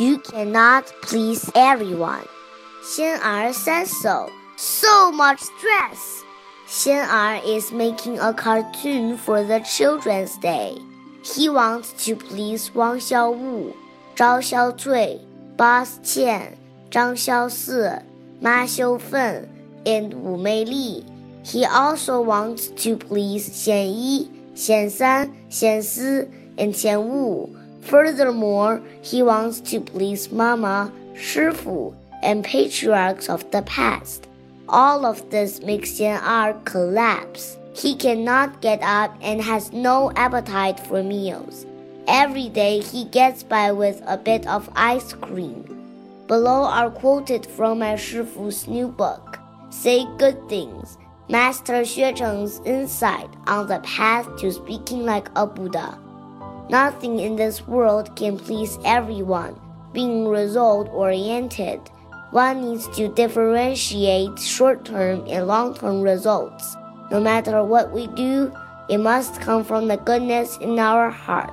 You cannot please everyone. 仙儿 says so. So much stress. 仙儿 is making a cartoon for the Children's Day. He wants to please Wang Xiaowu, Zhao Xiaozui, Boss Qian, Zhang Xiaosi, Ma Xiufen, and Wu Meili. He also wants to please Xian Yi, Xian San, Xian Si, and Xian Wu. Furthermore, he wants to please Mama, Shifu, and patriarchs of the past. All of this makes Xian Er collapse. He cannot get up and has no appetite for meals. Every day he gets by with a bit of ice cream. Below are quoted from my Shifu's new book, Say Good Things, Master Xue Cheng's insight on the path to speaking like a Buddha. Nothing in this world can please everyone, being result oriented. One needs to differentiate short term and long term results. No matter what we do, it must come from the goodness in our heart.